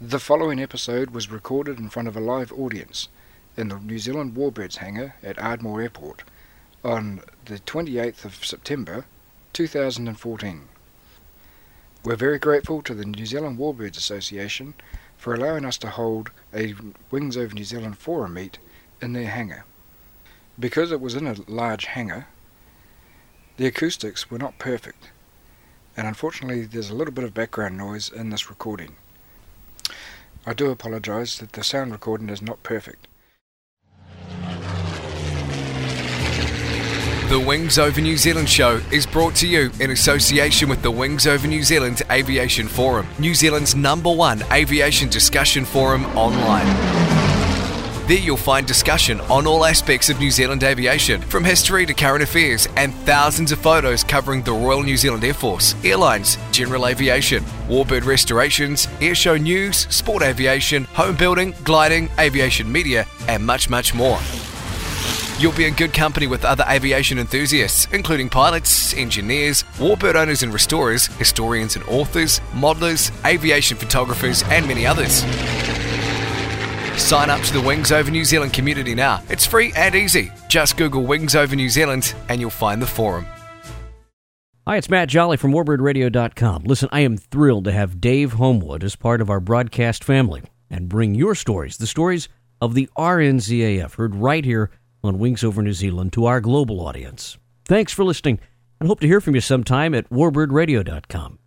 The following episode was recorded in front of a live audience in the New Zealand Warbirds hangar at Ardmore Airport on the 28th of September 2014. We're very grateful to the New Zealand Warbirds Association for allowing us to hold a Wings Over New Zealand forum meet in their hangar. Because it was in a large hangar, the acoustics were not perfect, and unfortunately there's a little bit of background noise in this recording. I do apologise that the sound recording is not perfect. The Wings Over New Zealand show is brought to you in association with the Wings Over New Zealand Aviation Forum, New Zealand's number one aviation discussion forum online. There you'll find discussion on all aspects of New Zealand aviation, from history to current affairs, and thousands of photos covering the Royal New Zealand Air Force, airlines, general aviation, warbird restorations, airshow news, sport aviation, home building, gliding, aviation media, and much, much more. You'll be in good company with other aviation enthusiasts, including pilots, engineers, warbird owners and restorers, historians and authors, modelers, aviation photographers, and many others. Sign up to the Wings Over New Zealand community now. It's free and easy. Just Google Wings Over New Zealand and you'll find the forum. Hi, it's Matt Jolly from WarbirdRadio.com. Listen, I am thrilled to have Dave Homewood as part of our broadcast family and bring your stories, the stories of the RNZAF, heard right here on Wings Over New Zealand to our global audience. Thanks for listening and hope to hear from you sometime at WarbirdRadio.com.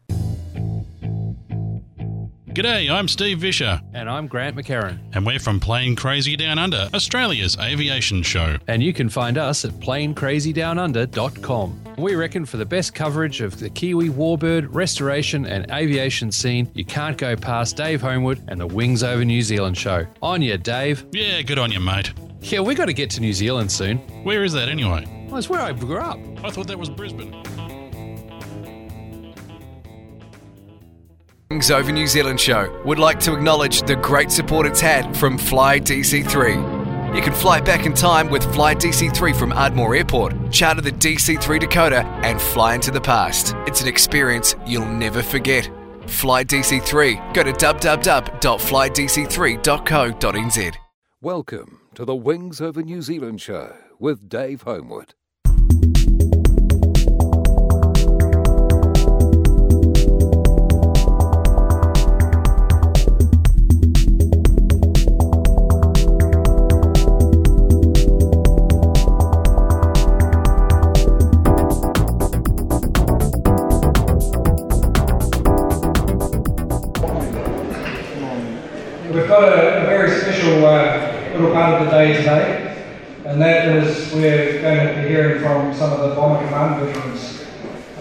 G'day, I'm Steve Visscher, And I'm Grant McHerron. and we're from Plane Crazy Down Under, Australia's aviation show. And you can find us at planecrazydownunder.com. We reckon for the best coverage of the Kiwi warbird, restoration, and aviation scene, you can't go past Dave Homewood and the Wings Over New Zealand show. On you, Dave. Yeah, good on you, mate. Yeah, we got to get to New Zealand soon. Where is that anyway? Well, it's where I grew up. I thought that was Brisbane. Wings over New Zealand show would like to acknowledge the great support it's had from Fly DC3. You can fly back in time with Fly DC3 from Ardmore Airport, charter the DC3 Dakota, and fly into the past. It's an experience you'll never forget. Fly DC3. Go to www.flydc3.co.nz. Welcome to the Wings Over New Zealand show with Dave Homewood. The day today, and that is we're going to be hearing from some of the Bomber Command veterans.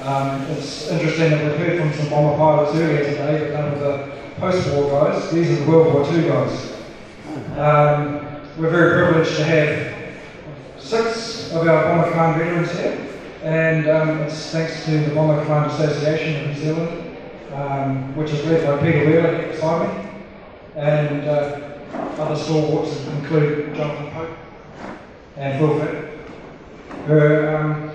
Um, it's interesting that we've heard from some bomber pilots earlier today, but none of the post-war guys. These are the World War II guys. Um, we're very privileged to have six of our Bomber Command veterans here, and um, it's thanks to the Bomber Command Association of New Zealand, um, which is led by Peter Wheeler beside me and uh, other stalwarts include Jonathan Pope and Phil who are um,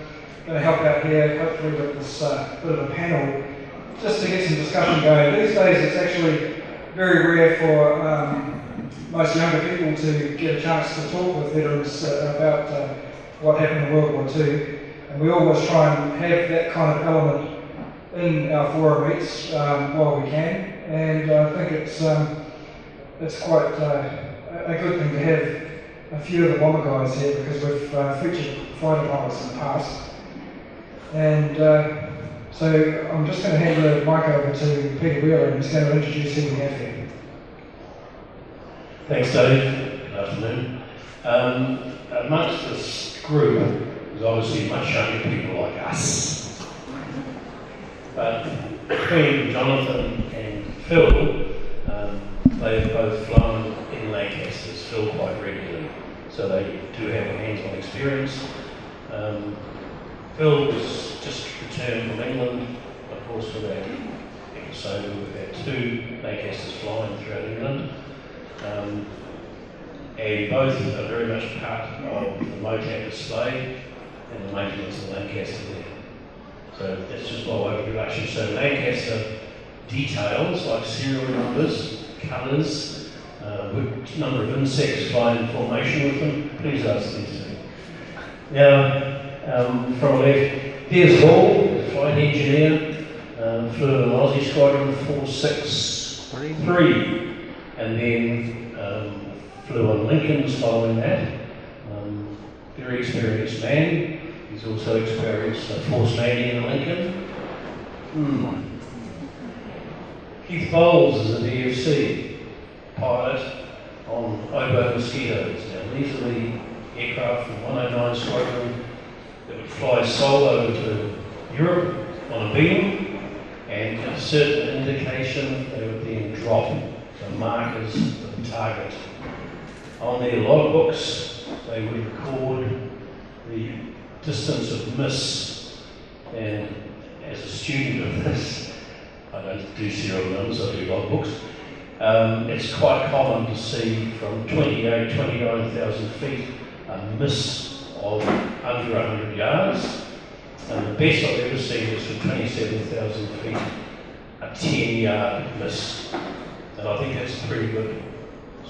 going to help out here, hopefully with this uh, bit of a panel, just to get some discussion going. These days it's actually very rare for um, most younger people to get a chance to talk with veterans uh, about uh, what happened in World War II, and we always try and have that kind of element in our forum meets um, while we can, and I think it's um, it's quite uh, a good thing to have a few of the bomber guys here because we've uh, featured fighter pilots in the past. And uh, so I'm just going to hand the mic over to Peter Wheeler and he's going to introduce have here. Thanks, Dave. Good afternoon. Um, amongst this group is obviously much younger people like us. But between Jonathan and Phil, um, they've both flown in Lancasters, still quite regularly, so they do have a hands-on experience. Um, Phil was just returned from England, of course, for that episode. We've had two Lancasters flying throughout England. Um, and both are very much part of the MOTAT display and the maintenance of Lancaster there. So that's just by way of introduction. So Lancaster details like serial numbers, colours, uh, which number of insects fly in formation with them. Please ask these two. Now, um, from left, here's Hall, flight engineer, um, flew an Aussie Squadron 463, and then um, flew on Lincolns following that. Um, very experienced man. He's also experienced a force landing in Lincoln. Hmm. Keith Boles is a DFC pilot on Oboe Mosquitoes. Now, these are the aircraft from 109 Squadron that would fly solo to Europe on a beam and a certain indication they would then drop the markers of the target. On their logbooks, they would record the distance of miss and as a student of this, I don't do serial numbers, I do logbooks. Um, it's quite common to see from 28, 29,000 feet a miss of under 100 yards. And the best I've ever seen is from 27,000 feet, a 10 yard miss. And I think that's a pretty good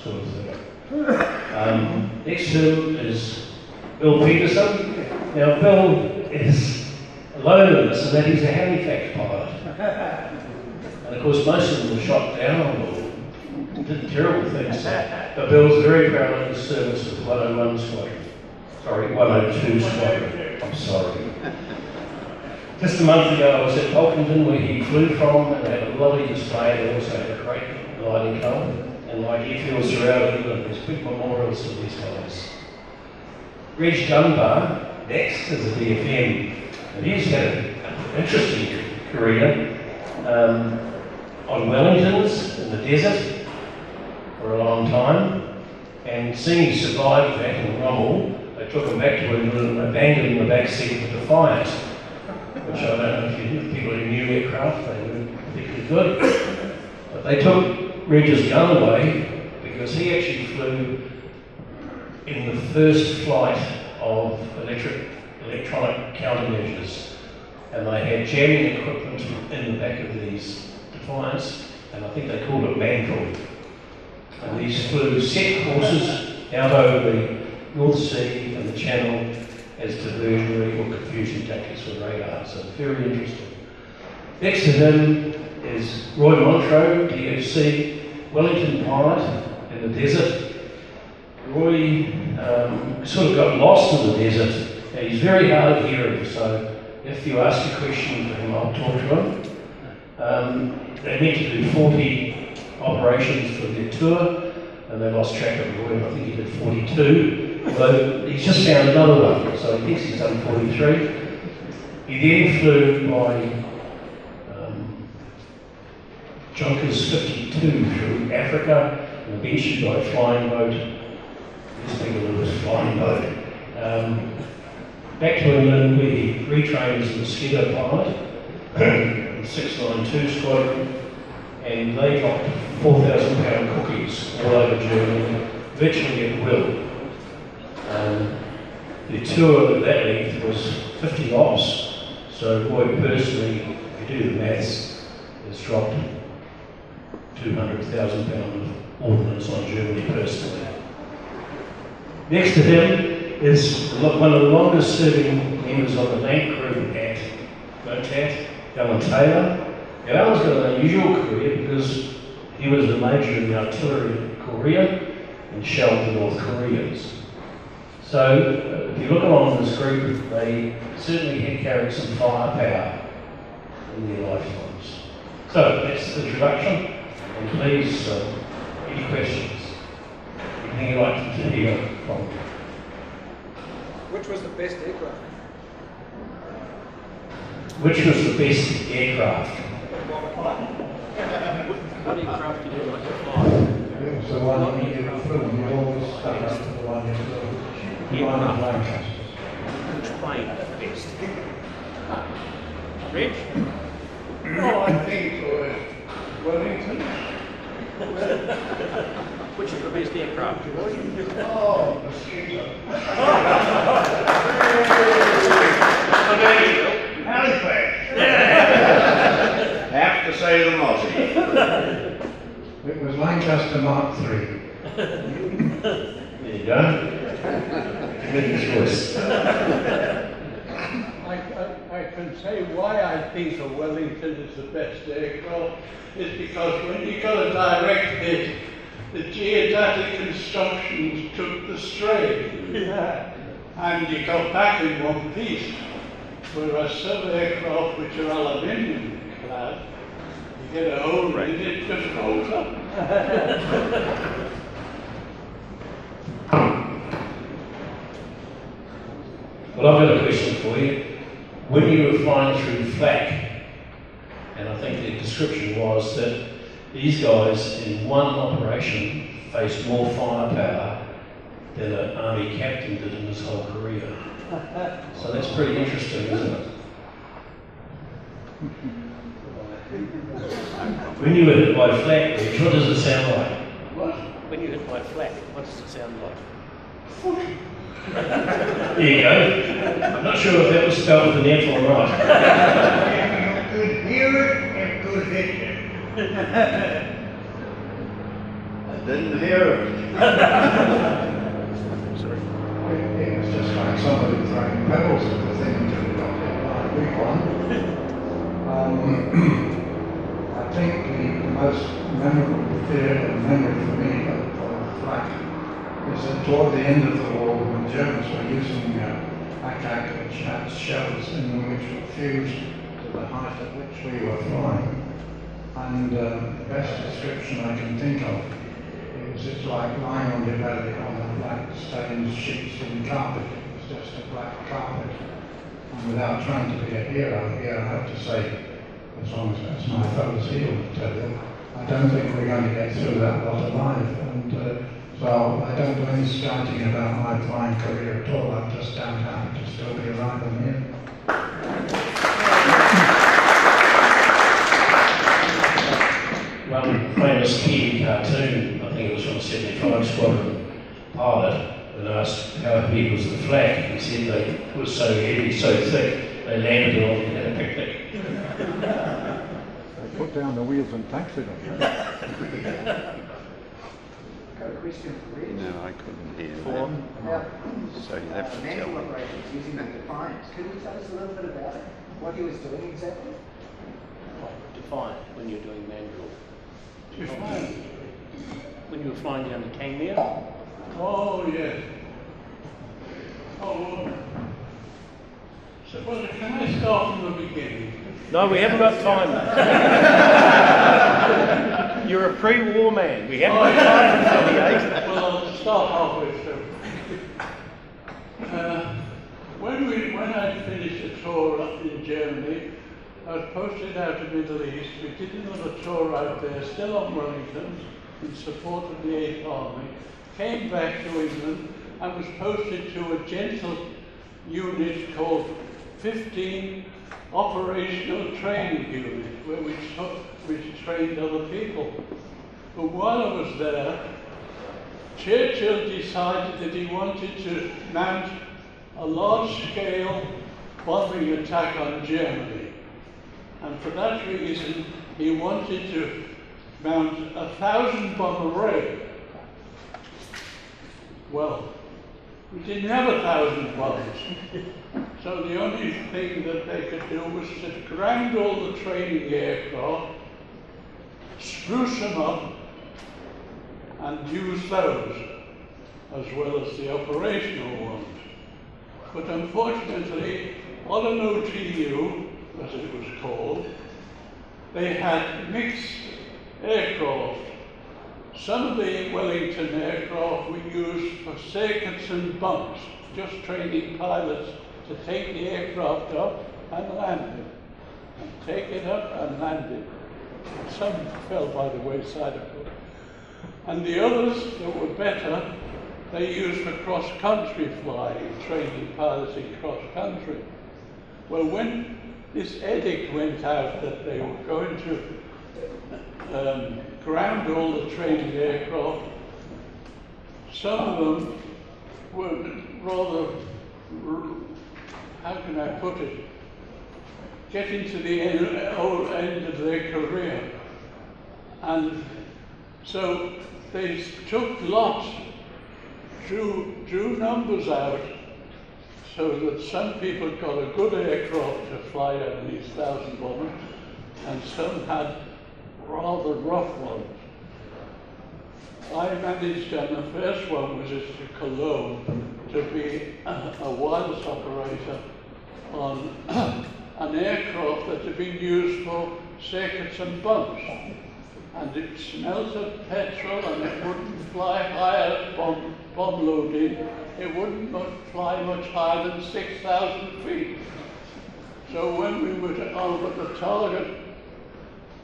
sort of thing. Um, next to him is Bill Petersen. Now, Bill is alone in this, that he's a Halifax pilot. And of course, most of them were shot down or did terrible things. But Bill's very proud of his service with 101 Squadron. Sorry, 102 Squadron. I'm sorry. Just a month ago, I was at Pocklington where he flew from and had a lovely display. They also had a great gliding club. And like airfields throughout England, there's big memorials to these guys. Reg Dunbar, next, is a DFM. And he's had an interesting career um, on Wellingtons in the desert for a long time. And seeing he survived that in Rommel, they took him back to England and abandoned him in the back seat of the Defiant, which I don't know if you people who knew aircraft, they were particularly good. But they took Reg's gun away because he actually flew in the first flight of electric, electronic countermeasures. And they had jamming equipment in the back of these Defiants, and I think they called it Mandrel. And these flew set courses out over the North Sea and the Channel as diversionary or confusion tactics with radar. So very interesting. Next to him is Roy Montrowe, DFC, Wellington pilot in the desert. Roy um, sort of got lost in the desert. And he's very hard of hearing, so if you ask a question for him, I'll talk to him. Um, they need to do 40 operations for their tour, and they lost track of Roy. I think he did 42. Although he's just found another one, so he thinks he's done 43. He then flew by um, Junkers 52 through Africa, and eventually by flying boat. This thing was a flying boat. Um, back to England, where he retrained as a mosquito pilot, 692 Squadron, and they dropped 4,000 pound cookies all over Germany, virtually at will. Um, the tour of that length was 50 knots, so boy, personally, if you do the maths, has dropped 200,000 pound of ordnance on Germany personally. Next to him is one of the longest serving members of the land crew at MOTAT, Alan Taylor. Alan's got an unusual career because he was a major in the artillery in Korea and shelled the North Koreans. So, uh, if you look along this group, they certainly had carried some firepower in their lifetimes. So, that's the introduction, and please, uh, any questions? Anything you'd like to hear from Which was the best aircraft? Which was the best aircraft? What aircraft did you like to fly? It was the one you did the film, you always stuck up to the one you flew. You won the plane trust. Which plane best? Rich? No, I think uh, it was Wellington. Which is the best aircraft? Oh, mosquito. Halifax. Have to say the Mozzie. We It was Lancaster Mark III. There you go. Good choice. I, I, I can say why I think a Wellington is the best aircraft is because when you got a direct hit, the geodetic constructions took the strain. and you got back in one piece. Whereas some aircraft which are aluminium clad, you get a hole in it, it just rolls up. Well, I've got a question for you. When you were flying through flak, and I think the description was that these guys in one operation faced more firepower than an army captain did in his whole career. So that's pretty interesting, isn't it? When you were hit by flat, Rich, what does it sound like? What? When you hit by flat, what does it sound like? There you go. I'm not sure if that was spelled with an F or not. You could hear it and could hit it. I didn't hear it. It, it was just like somebody throwing pebbles at the thing until it got hit by a big one. Um, I think the most memorable of memory for me of, of flak is that toward the end of the war, when Germans were using uh, shells in which were fused to the height at which we were flying. And uh, the best description I can think of is it's like lying on your belly on a black stained sheets in carpet. It's just a black carpet. And without trying to be a hero here, I have to say, as long as that's my to tell I don't think we're going to get through that lot alive. And uh, so I don't do any scouting about my flying career at all. I'm just damn happy to still be alive and here. one famous Kiwi cartoon, I think it was from 75 Squadron pilot, when asked how heavy was the flak. he said they were so heavy, so thick, they landed it on and a picnic. They put down the wheels and taxied them. Got a question for Reg. No, I couldn't hear For? that. So you have Uh, to tell manual me. operations using the Defiants. Could you tell us a little bit about it? What he was doing exactly? Define when you're doing manual. Define. When you were flying down the Tangmere, Oh, yes. Oh, so, well, can I start from the beginning? No, we haven't got time. You're a pre-war man. We haven't got time for 78. Well, I'll start halfway through. Uh, when, we, when I finished a tour up in Germany, I was posted out to Middle East. We did another tour out there, still on Wellington, in support of the 8th Army. Came back to England and was posted to a gentle unit called 15 Operational Training units where we, took, trained other people. But while I was there, Churchill decided that he wanted to mount a large-scale bombing attack on Germany. And for that reason, he wanted to mount a thousand bomb array. Well, we didn't have a thousand bombs. So the only thing that they could do was to ground all the training aircraft, spruce them up, and use those as well as the operational ones. But unfortunately, on an OTU, as it was called, they had mixed aircraft. Some of the Wellington aircraft were used for circuits and bumps, just training pilots to take the aircraft up and land it, and take it up and land it. Some fell by the wayside, of course. And the others that were better, they used for cross-country flying, training pilots in cross-country. Well, when this edict went out that they were going to um, ground all the training aircraft, some of them were rather, how can I put it, getting to the end, old end of their career. And So they took lots, drew, drew numbers out so that some people got a good aircraft to fly over these thousand bombers and some had rather rough ones. I managed on the first one was at Cologne to be a, a wireless operator on an aircraft that had been used for circuits and bumps. And it smelt of petrol and it wouldn't fly higher bomb, bomb loading. It wouldn't fly much higher than 6,000 feet. So when we were over the target,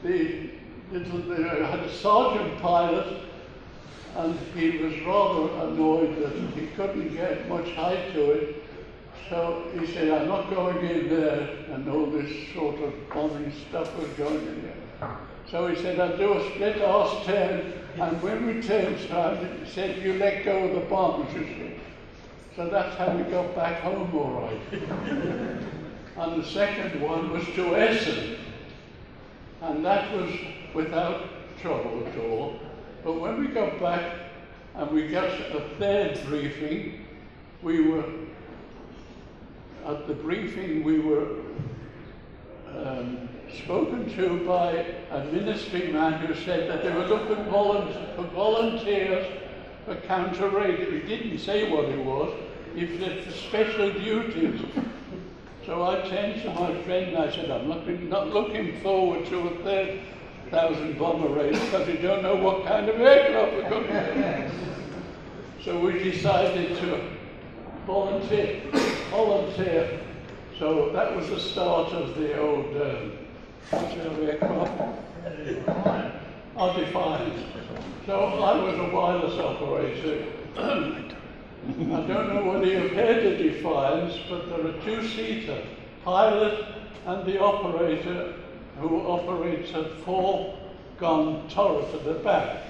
the little, had a sergeant pilot and he was rather annoyed that he couldn't get much height to it. So he said, I'm not going in there, and all this sort of bombing stuff was going in there. So he said, I'll do a split arse turn, and when we turned around, he said, you let go of the bombs, you see. So that's how we got back home all right. and the second one was to Essen, and that was without trouble at all. But when we got back and we got a third briefing, we were, at the briefing, we were um, spoken to by a ministry man who said that they were looking for volunteers for counter-raid. He didn't say what it was. Said for special duties. So I turned to my friend and I said, I'm looking, not looking forward to a third thousand bomber raid because we don't know what kind of aircraft we're going to get. So we decided to volunteer, volunteer. So that was the start of the old um, Defiant. So I was a wireless operator. I don't know whether you've heard of Defiants, but there are two-seater, pilot and the operator who operates a four-gun turret at the back.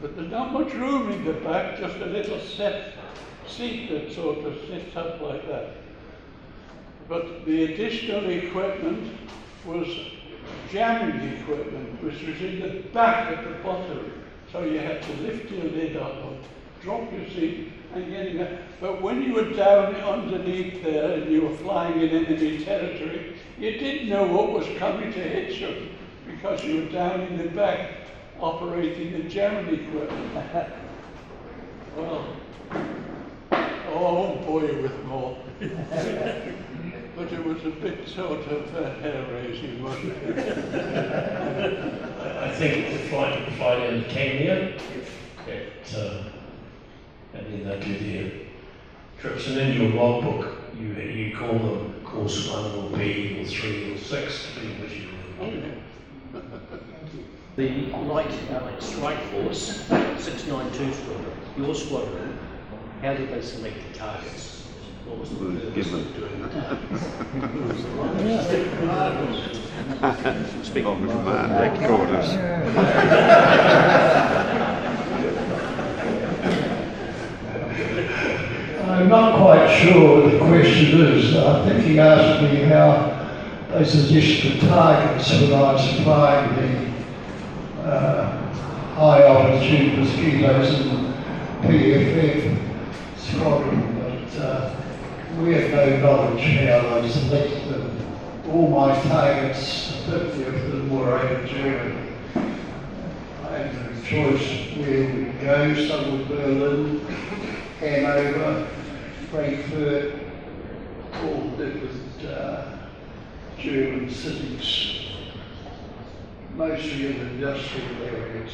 But there's not much room in the back, just a little set that sort of sits up like that. But the additional equipment was jamming equipment, which was in the back of the bottom. So you had to lift your lid up drop your seat and get in there. But when you were down underneath there and you were flying in enemy territory, you didn't know what was coming to hit you because you were down in the back operating the German equipment. well, oh, I won't bore you with more. but it was a bit sort of uh, hair-raising, wasn't it? I think the flight, flight in Kenya, it, uh, and then they do their trips, and in your logbook, you, you call them course one or B or three or six, depending which you The Light Allied Strike Force, 692 Squadron, your squadron, how did they select the targets? What was the purpose given. of doing that? Speaking of command headquarters. I'm not quite sure what the question is. I think he asked me how they suggested targets when I was flying the uh, high altitude mosquitoes and PFF squadron, but uh, we have no knowledge how they selected them. All my targets, 50 of them were over Germany. I had no choice where we go, some were Berlin, Hanover, Frankfurt, all different uh, German cities, mostly in industrial areas.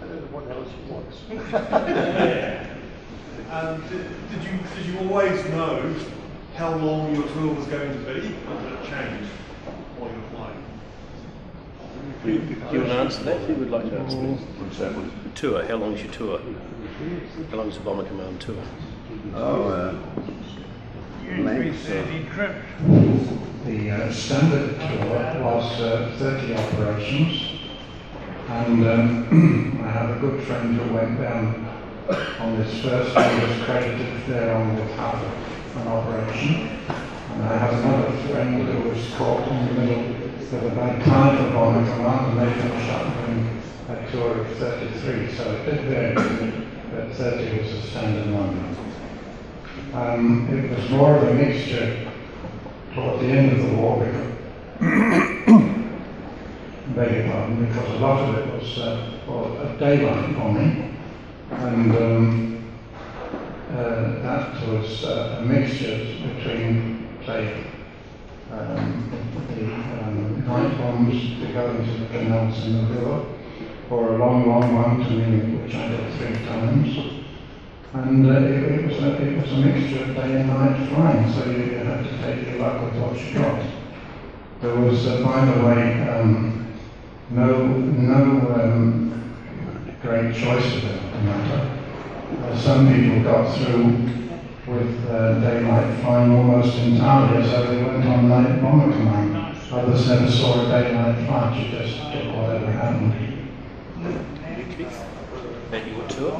I don't know what else it was. And did, did you did you always know how long your tour was going to be, or did it change while you were flying? Do you want to answer that? Who would like to answer that? What's? Tour, how long is your tour? How long is the Bomber Command tour? Oh, uh, Usually length, 30 uh, trips. The uh, standard tour was uh, 30 operations, and um, I have a good friend who went down on this first one, was credited there on with half an operation, and I have another friend who was caught in the middle with a bad time for bomber command, and they finished up doing a tour of 33, so it did vary, but 30 was a standard number. Um, it was more of a mixture toward the end of the war, beg your pardon, because a lot of it was uh, well, a daylight bombing, and um, uh, that was uh, a mixture between, say, um, the um, night bombs to go into the canals in the river, or a long, long one to Munich, which I did three times. And uh, it, it, was a, it was a mixture of day and night flying, so you, you had to take your luck with what you got. There was, uh, by the way, um, no, no um, great choice about matter. Uh, some people got through with uh, daylight flying almost entirely, so they went on night bomber command. Others never saw a daylight flight, you just took whatever happened. That your tour?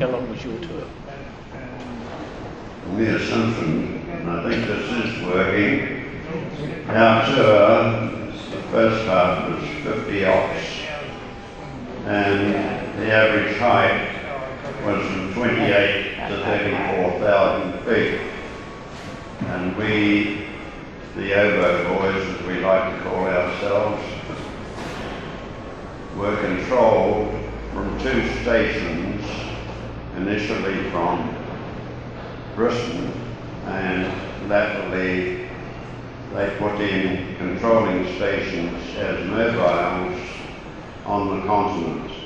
How long was your tour? The assumption, and I think this is working, our tour, the first half was 50 ox, and the average height was from 28 to 34,000 feet. And we, the Oboe boys, as we like to call ourselves, were controlled from two stations, initially from Britain, and latterly they put in controlling stations as mobiles on the continent.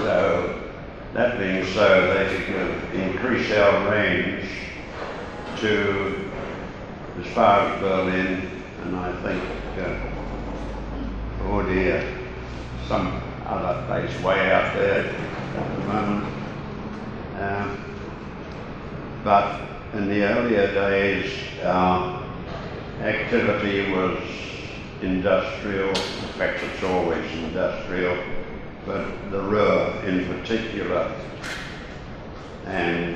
So, that being so, they could increase our range to as far as Berlin, and I think, uh, oh dear, some other place way out there at the moment. Um, but in the earlier days, our activity was industrial, in fact, it's always industrial, but the Ruhr in particular. And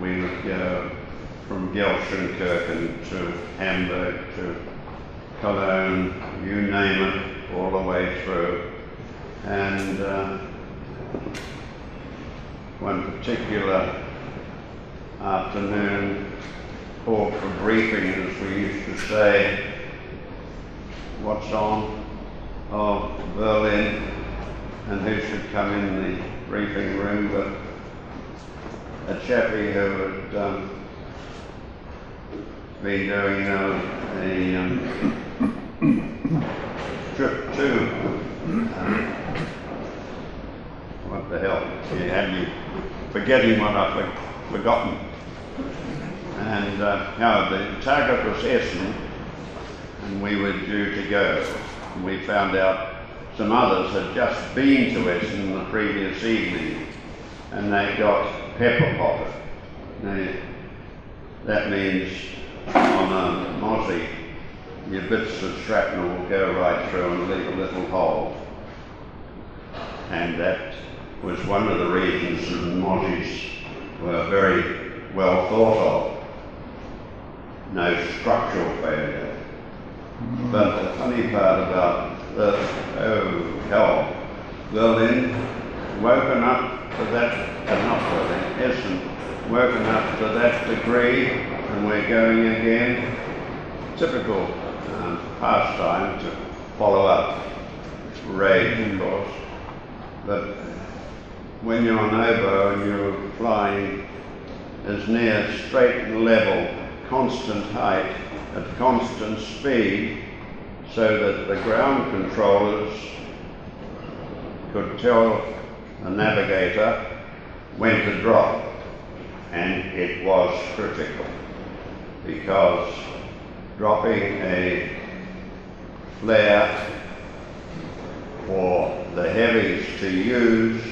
we would go from Gelsenkirchen to Hamburg to Cologne, you name it, all the way through. And uh, one particular afternoon called for briefing, as we used to say, what's on? Oh, Berlin, and who should come in the briefing room but a chappie who had um, been doing uh, a um, trip to um, what the hell? You had me forgetting what I've forgotten. And uh, no, the target was Essen, and we were due to go. And we found out some others had just been to Essen the previous evening, and they got pepper potted. Now, that means on a mozzie, your bits of shrapnel will go right through and leave a little hole. And that was one of the reasons that mozzies were very well thought of. No structural failure. But the funny part about oh hell, Berlin, woken up to that, uh, not Berlin, Essen, woken up to that degree, and we're going again. Typical um, pastime to follow up. Rage, of course. But when you're on oboe and you're flying as near straight and level, constant height, at constant speed, so that the ground controllers could tell the navigator when to drop. And it was critical because dropping a flare for the heavies to use,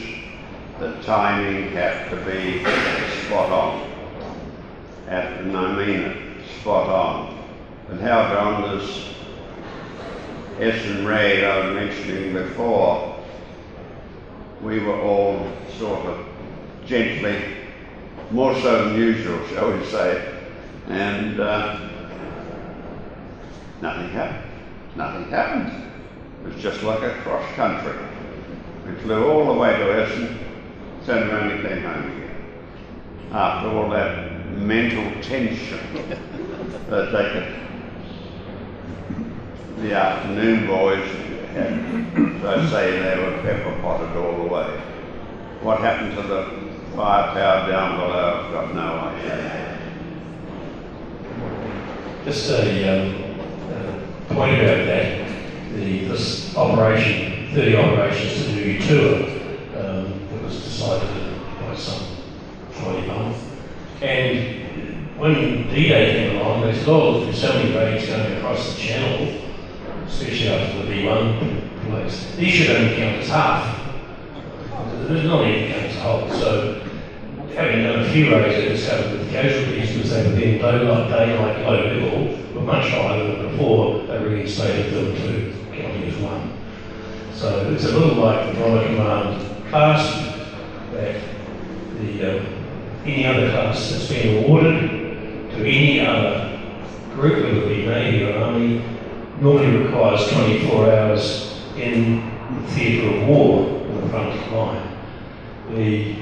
the timing had to be spot on. And I mean it, spot on. And how on Essen raid I was mentioning before, we were all sort of gently, more so than usual, shall we say, and uh, nothing happened. Nothing happened. It was just like a cross country. We flew all the way to Essen, turned around and came home again. After all that mental tension that they could, the afternoon boys had, so say they were pepper potted all the way. What happened to the firepower down below, I've got no idea. Just a, um, a point about that. The, this operation, 30 operations to do tour, um, that was decided by some Friday month. And when D-Day came along, they said, oh, there's so many raids going across the channel, especially after the V1 place. These should only count as half. There's not even count as whole. So having done a few raids, I discovered that the casualties, because they were then low daylight, low level, were much higher than before they reinstated them to counting as one. So it's a little like the Bomber Command clasp, that the, um, any other class that's been awarded to any other group, whether it be Navy or Army, normally requires 24 hours in the theatre of war in the front line. The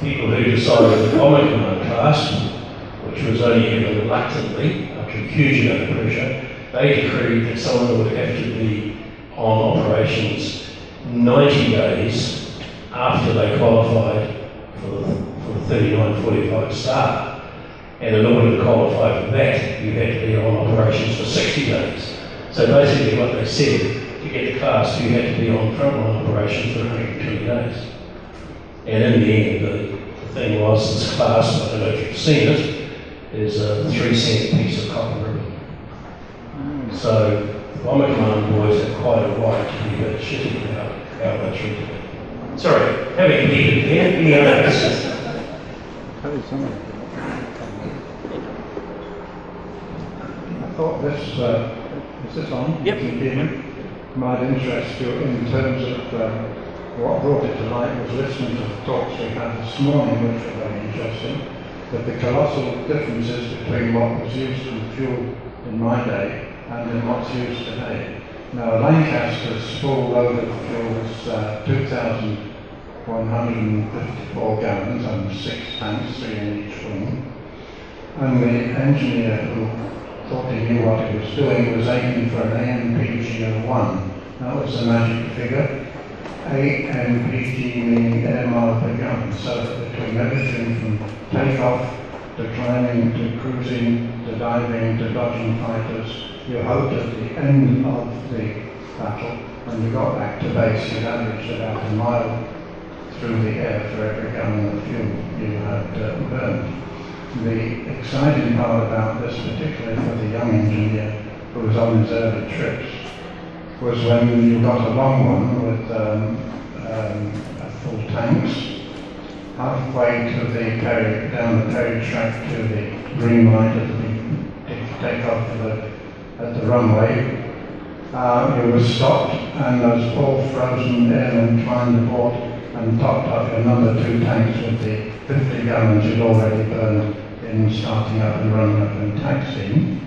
people who decided the Bomber Command clasp, which was only given reluctantly a huge amount of pressure, they decreed that someone would have to be on operations 90 days after they qualified for the, for the 3945 start. And in order to qualify for that, you had to be on operations for 60 days. So basically what they said, to get the class, you had to be on frontline operations for 120 days. And in the end, the, the thing was this class, I don't know if you've seen it, is a three cent piece of copper ribbon. So the Bomber Command boys have quite a right to be a bit shitty about how they treated it. Sorry, having needed there, any other questions? I thought this, uh, is this on? Yep. Might interest you in terms of uh, what brought it to light was listening to the talks we had this morning, which were very interesting, that the colossal differences between what was used in fuel in my day and in what's used today. Now, Lancaster's full load of fuel was uh, 2,154 gallons and six tanks, three in each wing. And the engineer who thought he knew what he was doing was aiming for an AMPG of 1. That was the magic figure. AMPG meaning air mile per gun. So between everything from takeoff to climbing to cruising to diving to dodging fighters, you hoped at the end of the battle, when you got back to base, you averaged about a mile through the air for every gallon of fuel you had uh, burned. The exciting part about this, particularly for the young engineer who was on his early trips, was when you got a long one with um, um, full tanks, halfway to the down the ferry track to the green light at the take off the, at the runway, uh, you were stopped and those four frozen airmen climbed aboard and topped up another two tanks with the 50 gallons you'd already burned in starting up and running up and taxiing.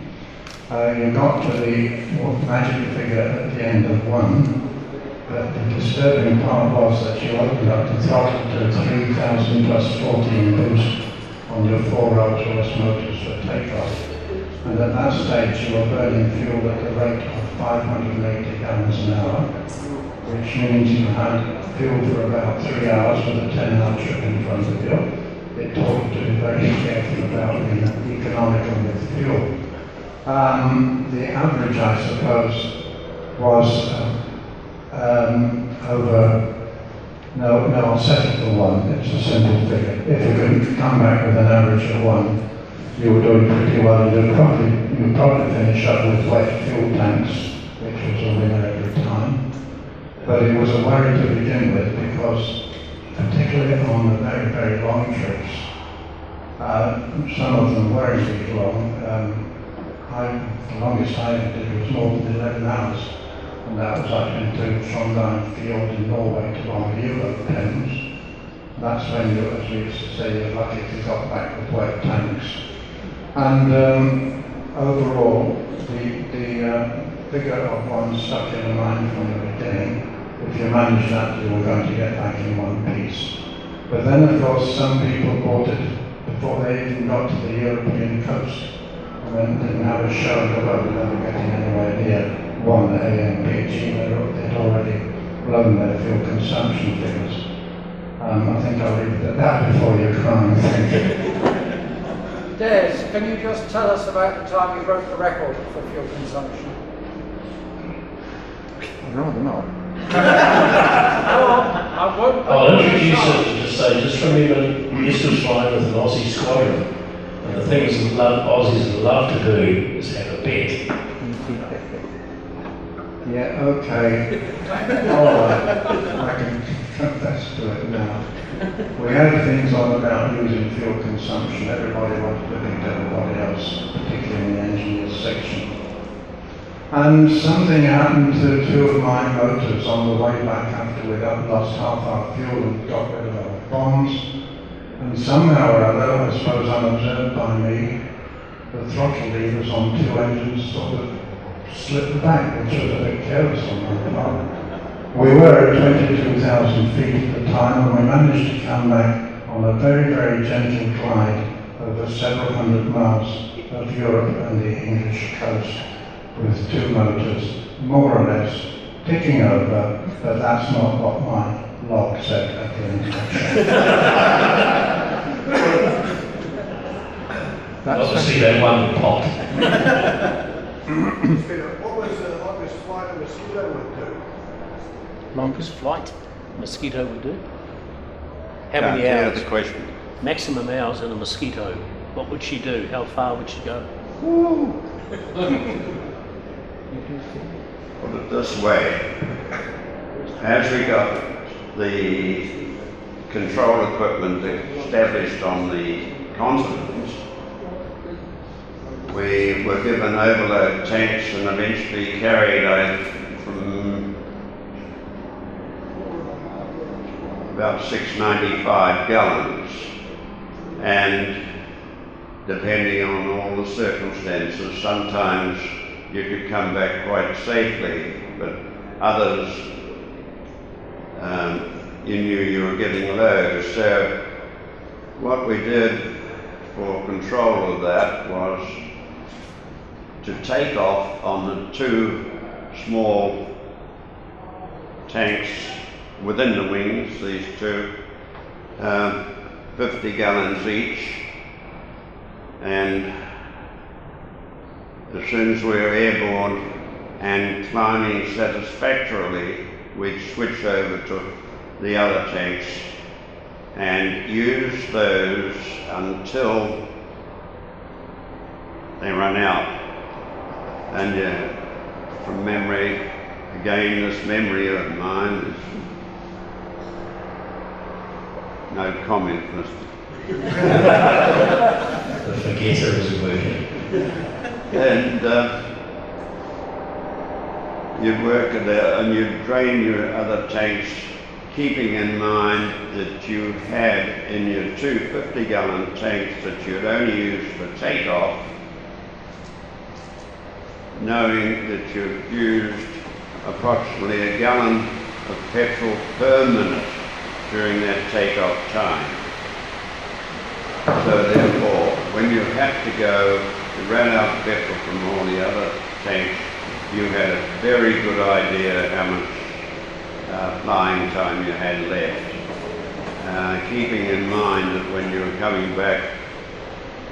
Uh, you got to the magic figure at the end of one, but the disturbing part was that you opened up the throttle to 3,000 plus 14 boost on your four Rolls-Royce motors for takeoff. And at that stage you were burning fuel at the rate of 580 gallons an hour, which means you had fuel for about three hours with a 10-hour trip in front of you. It you to very careful about being economical with fuel. Um, the average, I suppose, was um, over, no, no, I'll settle for one. It's a simple figure. If you could come back with an average of one, you were doing pretty well. You'd probably, you'd probably finish up with wet fuel tanks, which was a winner every time. But it was a worry to begin with because, particularly on the very, very long trips, uh, some of them were indeed long. Um, I, the longest I ever did was more than 11 hours, and that was up into Trondheim Field in Norway to Longview Pens. That's when you, as we used to say, you're lucky if you got back with wet tanks. And um, overall, the, the uh, figure of one stuck in the mind from the beginning if you manage that, you are going to get back in one piece. But then, of course, some people bought it before they even got to the European coast and then didn't have a show in the boat without getting anywhere near one AMPG. They'd already blown their fuel consumption figures. Um, I think I'll leave it at that before you cry. Thank you. Des, can you just tell us about the time you broke the record for fuel consumption? I'd rather not. I won't. I'll introduce it to say, just remember, this was flying with an Aussie squadron. And the things that love, Aussies love to do is have a bet. Yeah, okay. All right. I can confess to it now. We had things on about using fuel consumption. Everybody wanted to beat everybody else, particularly in the engineers section. And something happened to two of my motors on the way back after we'd lost half our fuel and got rid of our bombs. And somehow or other, I suppose unobserved by me, the throttle levers on two engines sort of slipped back, which was a bit careless on my part. We were at 22,000 feet at the time and we managed to come back on a very, very gentle glide over several hundred miles of Europe and the English coast with two motors more or less ticking over, but that's not what my log said at the inspection. Obviously, they won the pot. what was the longest flight a mosquito would do? Longest flight mosquito would do? How many hear hours? the question. Maximum hours in a mosquito. What would she do? How far would she go? Put it this way, as we got the control equipment established on the continent, we were given overload tanks and eventually carried out from about 695 gallons. And depending on all the circumstances, sometimes you could come back quite safely, but others um, you knew you were getting low. So what we did for control of that was to take off on the two small tanks within the wings, these two, um, 50 gallons each, and as soon as we were airborne and climbing satisfactorily, we'd switch over to the other tanks and use those until they run out. And uh, from memory, again, this memory of mine is no comment, Mr. The forgetter is. And uh, you'd work out and you'd drain your other tanks, keeping in mind that you had in your two 50 gallon tanks that you'd only use for takeoff, knowing that you'd used approximately a gallon of petrol per minute during that takeoff time. So therefore, when you have to go, you ran out of petrol from all the other tanks, you had a very good idea how much uh, flying time you had left. Uh, keeping in mind that when you were coming back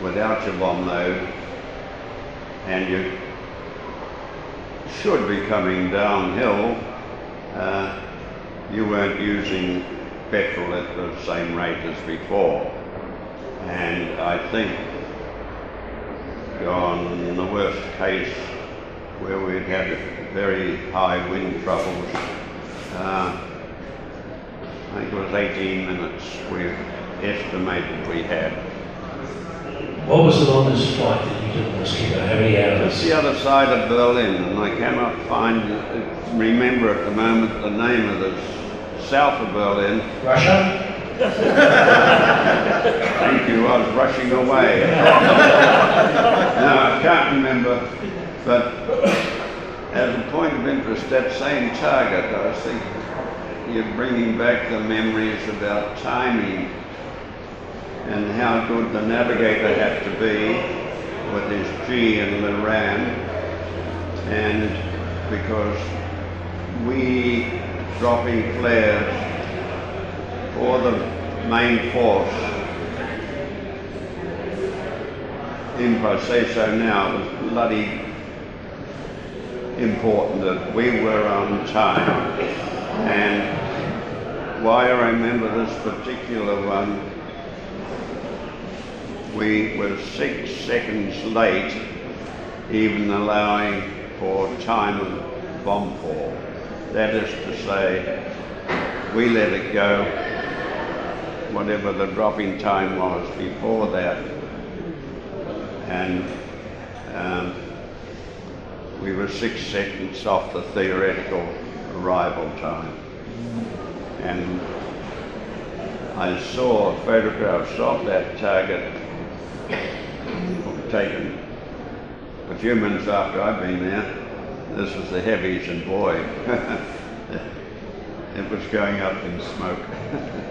without your bomb load, and you should be coming downhill, uh, you weren't using petrol at the same rate as before. And I think on the worst case where we'd had very high wind troubles, uh, I think it was 18 minutes we estimated we had. What was the longest flight that you did in Mosquito? How many hours? It's the other side of Berlin, and I cannot find, remember at the moment the name of this south of Berlin. Russia? Thank you, I was rushing away. now, I can't remember, but as a point of interest, that same target, I was thinking, you're bringing back the memories about timing and how good the navigator had to be with his Gee and the ram. And because we dropping flares for the main force, if I say so now, it was bloody important that we were on time. And why I remember this particular one, we were six seconds late, even allowing for time of bomb fall. That is to say, we let it go, whatever the dropping time was before that. And um, we were six seconds off the theoretical arrival time. And I saw photographs of that target taken a few minutes after I'd been there. This was the heavies, and boy, it was going up in smoke.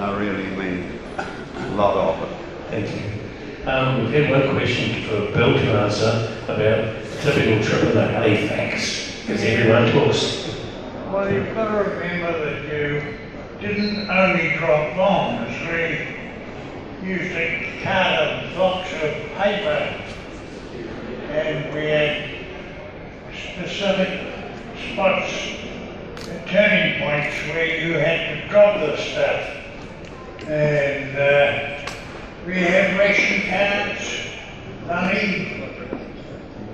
I really mean a lot of it. Thank you. Um, we've had one question for Bill to answer about typical trip of the Halifax, because everyone talks. Well, you've got to remember that you didn't only drop bombs, we used a card a box of paper and we had specific spots, turning points where you had to drop the stuff. And uh, ration cards, money,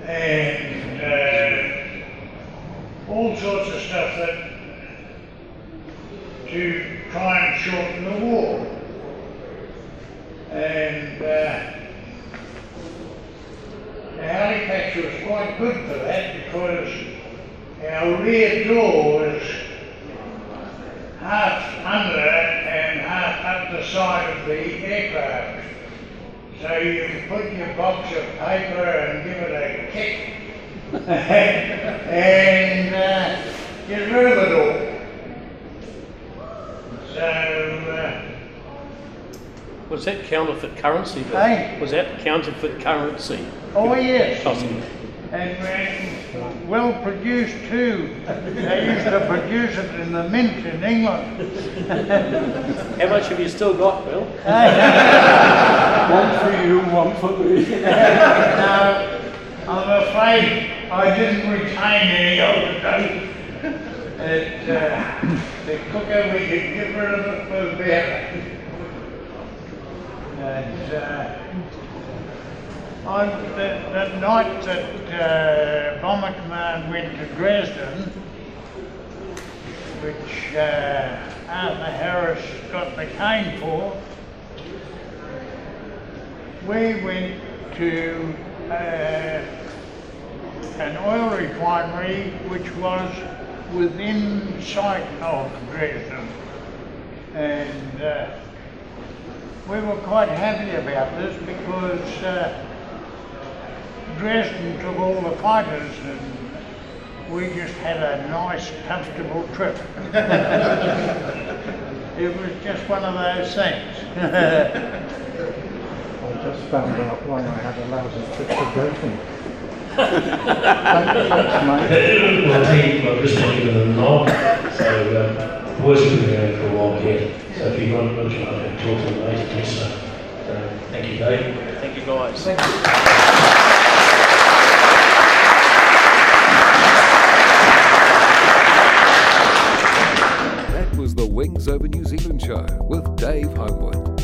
and uh, all sorts of stuff that to try and shorten the war. And uh, Halifax was quite good for that because our rear door was half under up the side of the aircraft. So you put your box of paper and give it a kick and uh, get rid of it all. So, uh, Was that counterfeit currency? Hey? Was that counterfeit currency? oh yes, Costing? and well produced too. They used to produce it in the mint in England. How much have you still got, Bill? one for you, one for me. now, I'm afraid I didn't retain any of it. It, uh, the quicker we could get rid of it, the better. And uh, on the, the night that uh, Bomber Command went to Dresden, which uh, Arthur Harris got the cane for, we went to uh, an oil refinery which was within sight of Dresden. And uh, we were quite happy about this because uh, Dresden took all the fighters and we just had a nice, comfortable trip. it was just one of those things. I just found out why I had a lousy trip to Dresden. well, team, I'm just looking at them now. So, um, boys have been going for a while yet. So, if you want, would you like to talk to them later, please. So, um, thank you, Dave. Thank you, guys. Thank you. That was the Wings Over New Zealand show with Dave Homewood.